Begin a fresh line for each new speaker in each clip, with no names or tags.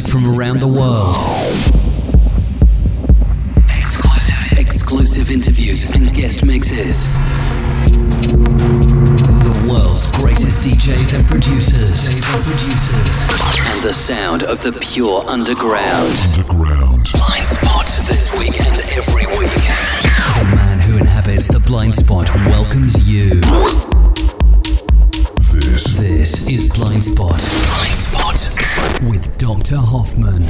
music from around the world. Exclusive interviews and guest mixes. The world's greatest DJs and producers. And the sound of the pure underground.
Underground.
Blind Spot this week and every week. The man who inhabits the blind spot welcomes you.
This
This is Blind Spot. With Dr. Hoffman.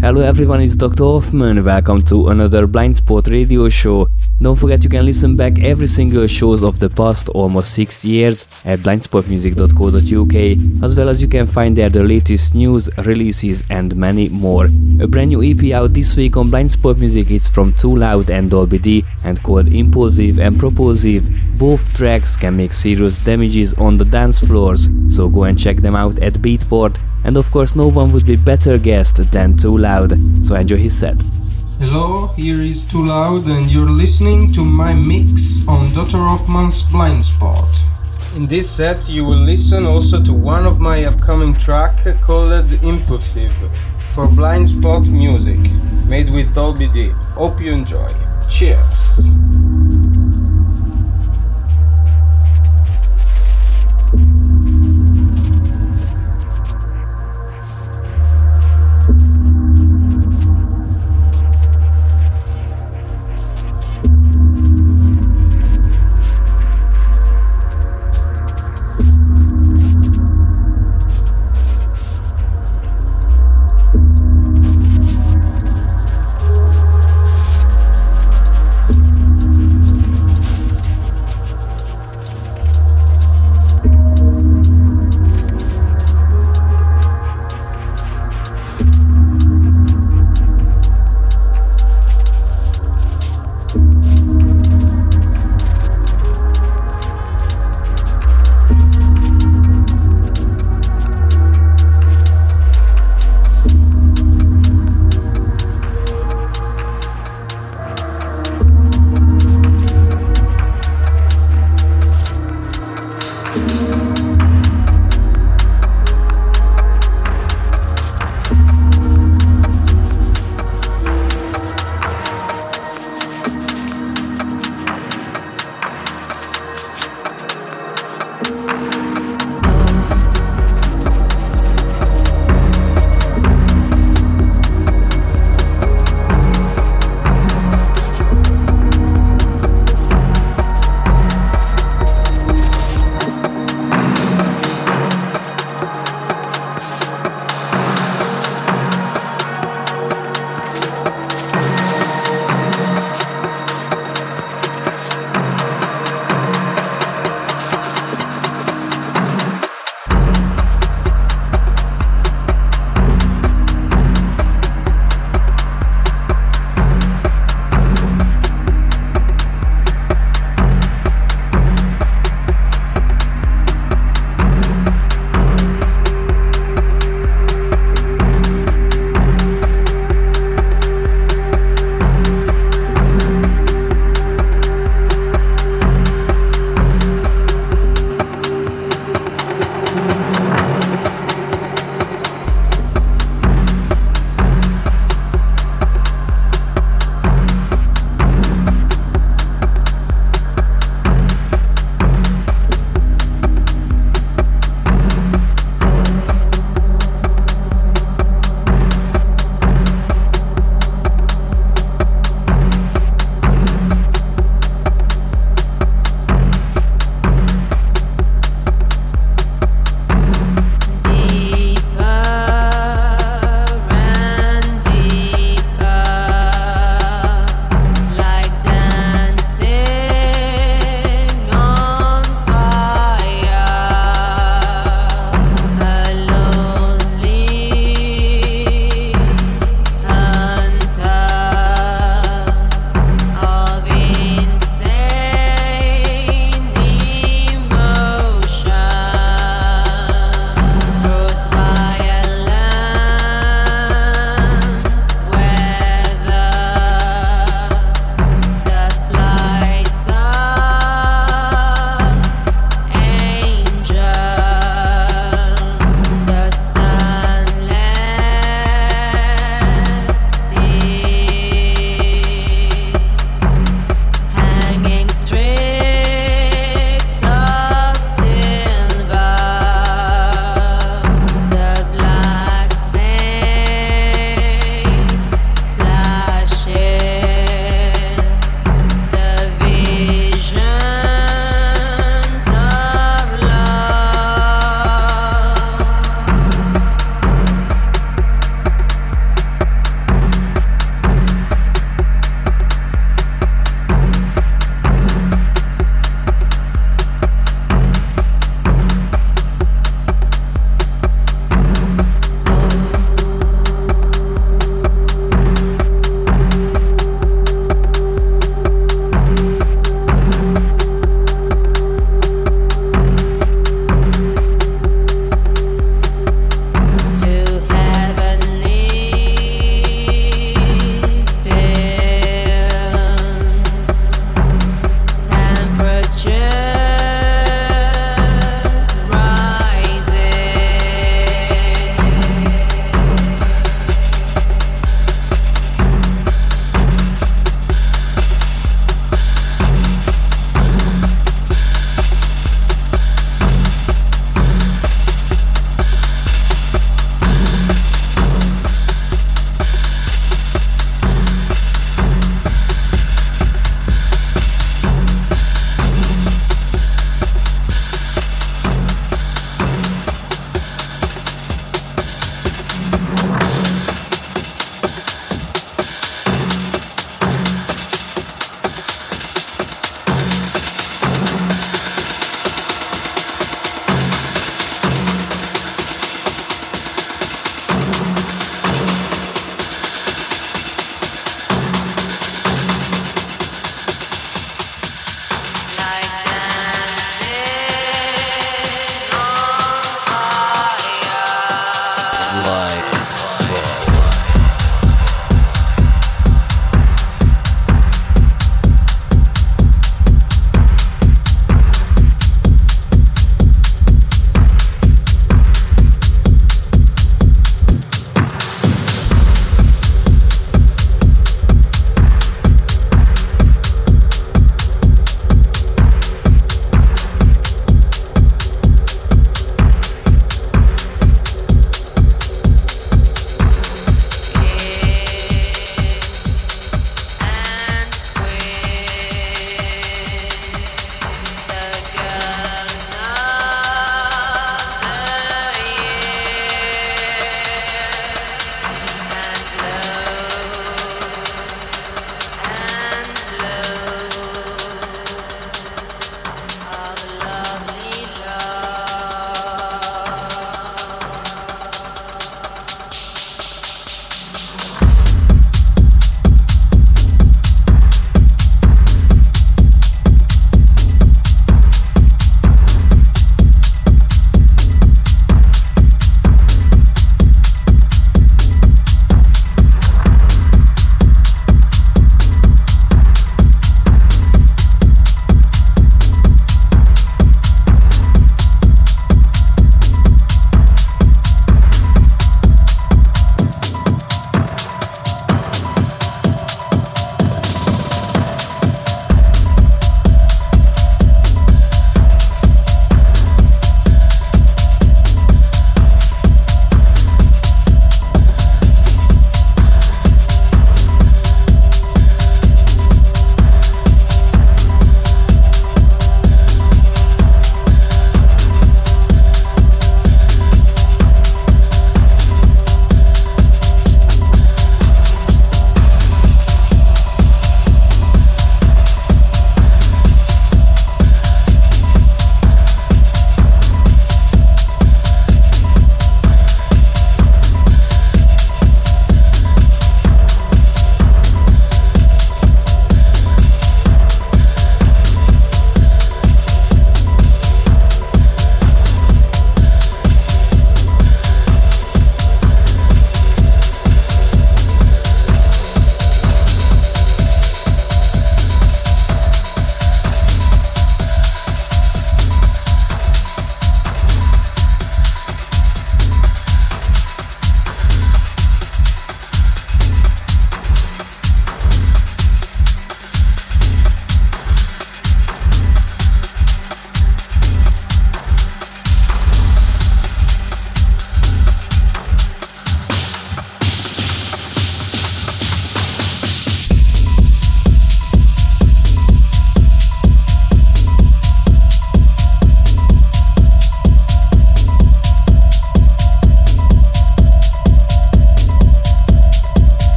Hello everyone, it's Dr. Hoffman. Welcome to another Blind Spot radio show. Don't forget you can listen back every single shows of the past almost 6 years at blindspotmusic.co.uk as well as you can find there the latest news, releases and many more. A brand new EP out this week on Blind Spot Music it's from Too Loud and Dolby D and called Impulsive and Propulsive. Both tracks can make serious damages on the dance floors, so go and check them out at Beatport and of course no one would be better guest than Too Loud, so enjoy his set.
Hello, here is Too Loud, and you're listening to my mix on Dr. Hoffman's Blind Spot. In this set, you will listen also to one of my upcoming track called Impulsive for Blind Spot Music, made with Dolby D. Hope you enjoy. Cheers!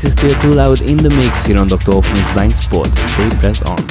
This is still too loud in the mix here on Dr. Hoffman's Blind Spot. Stay pressed on.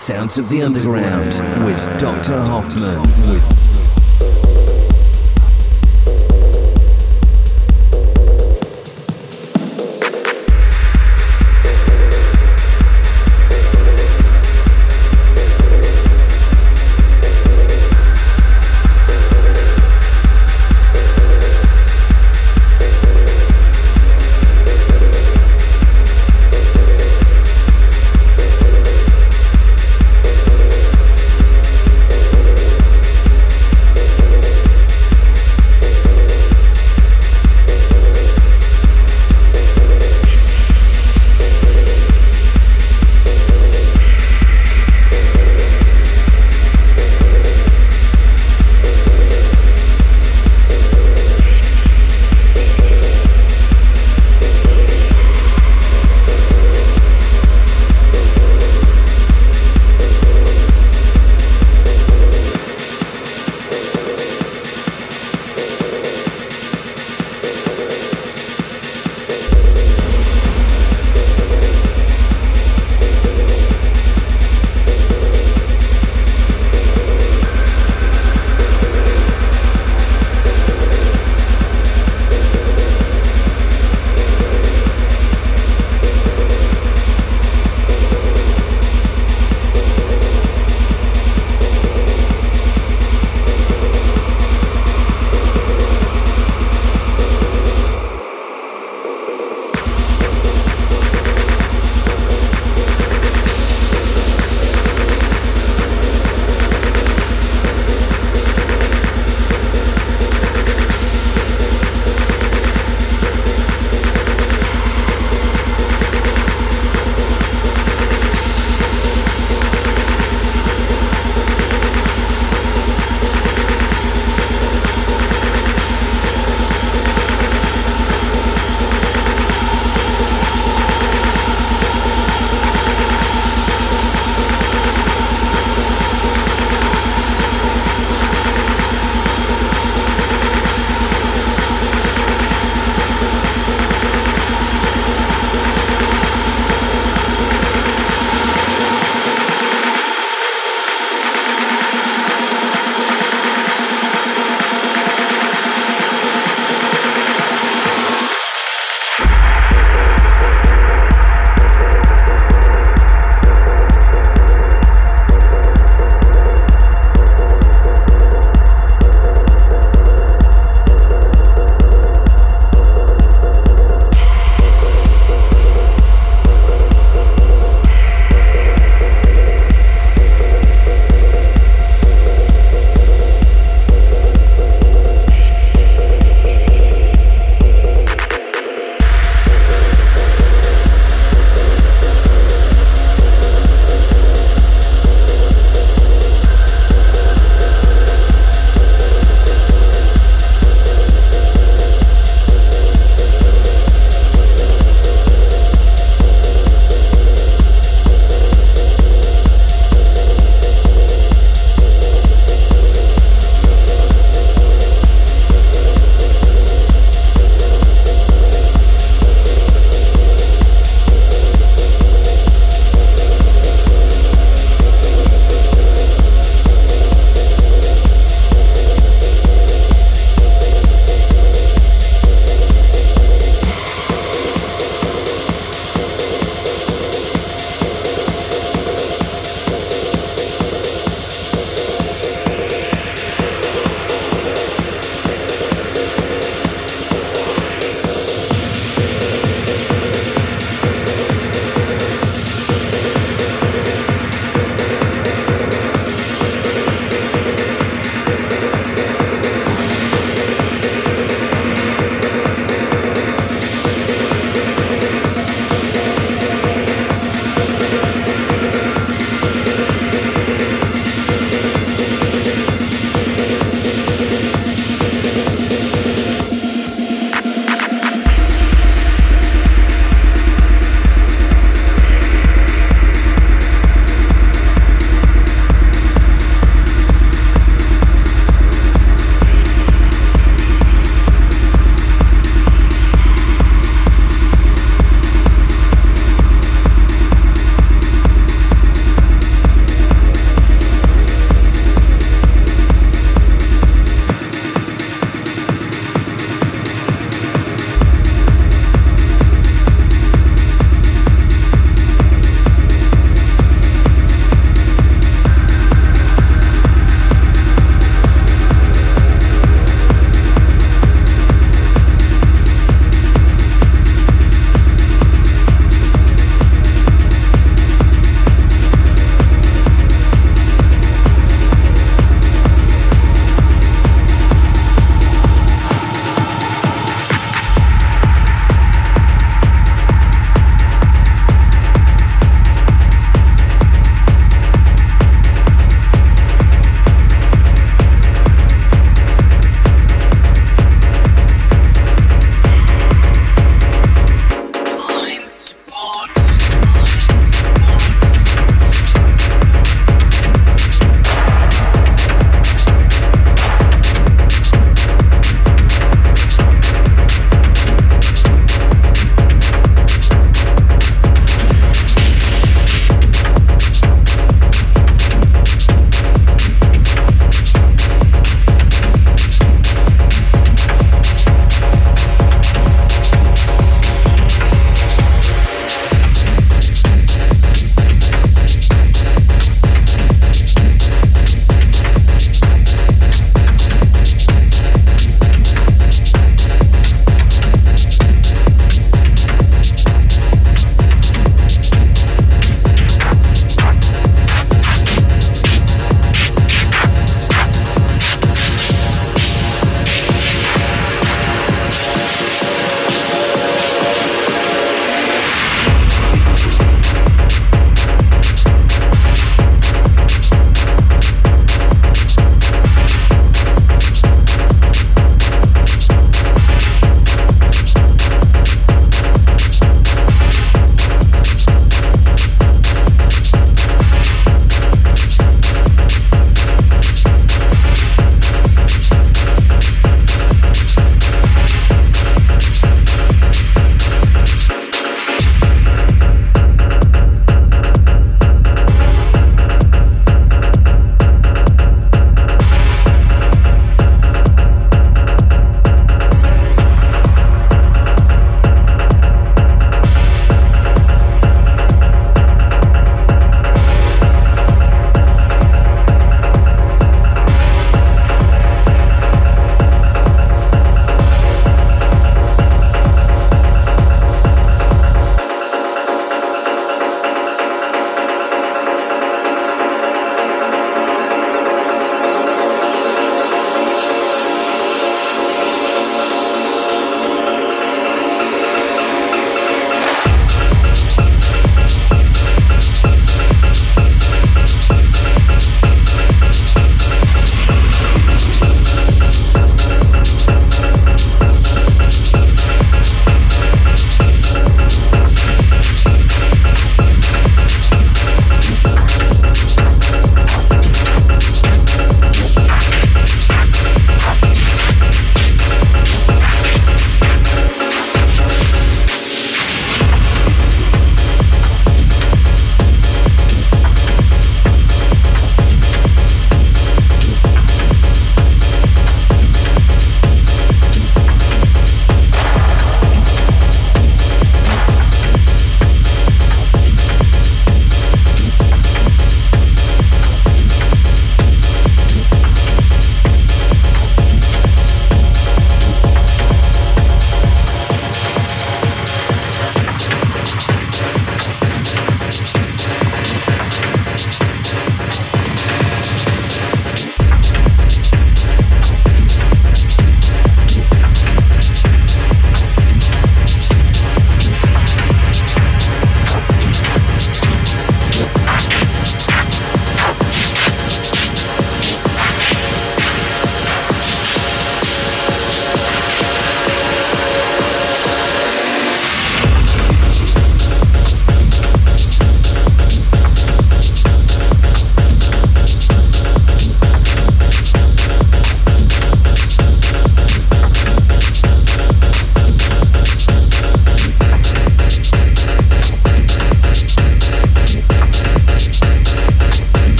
Sounds of the underground with Dr. Hoffman.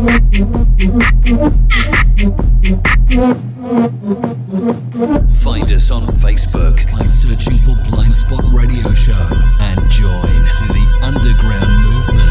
Find us on Facebook by searching for Blind Spot Radio Show and join to the underground movement.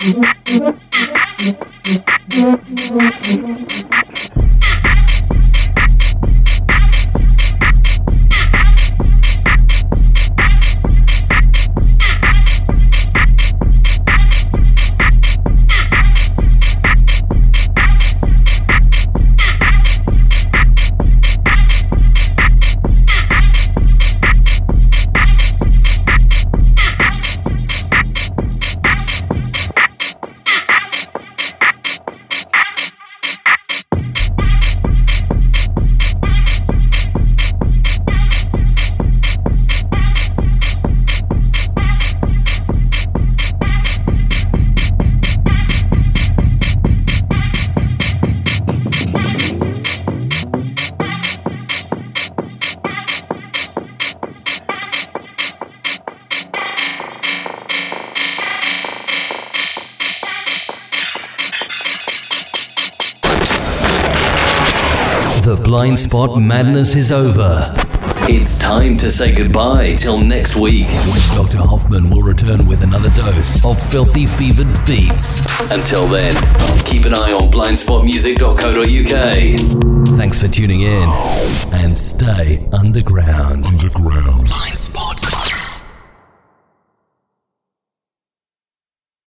The blind spot madness is over. It's time to say goodbye till next week when Dr. Hoffman will return with another dose of filthy fevered beats. Until then, keep an eye on blindspotmusic.co.uk. Thanks for tuning in and stay underground.
Underground.
Blind Spot.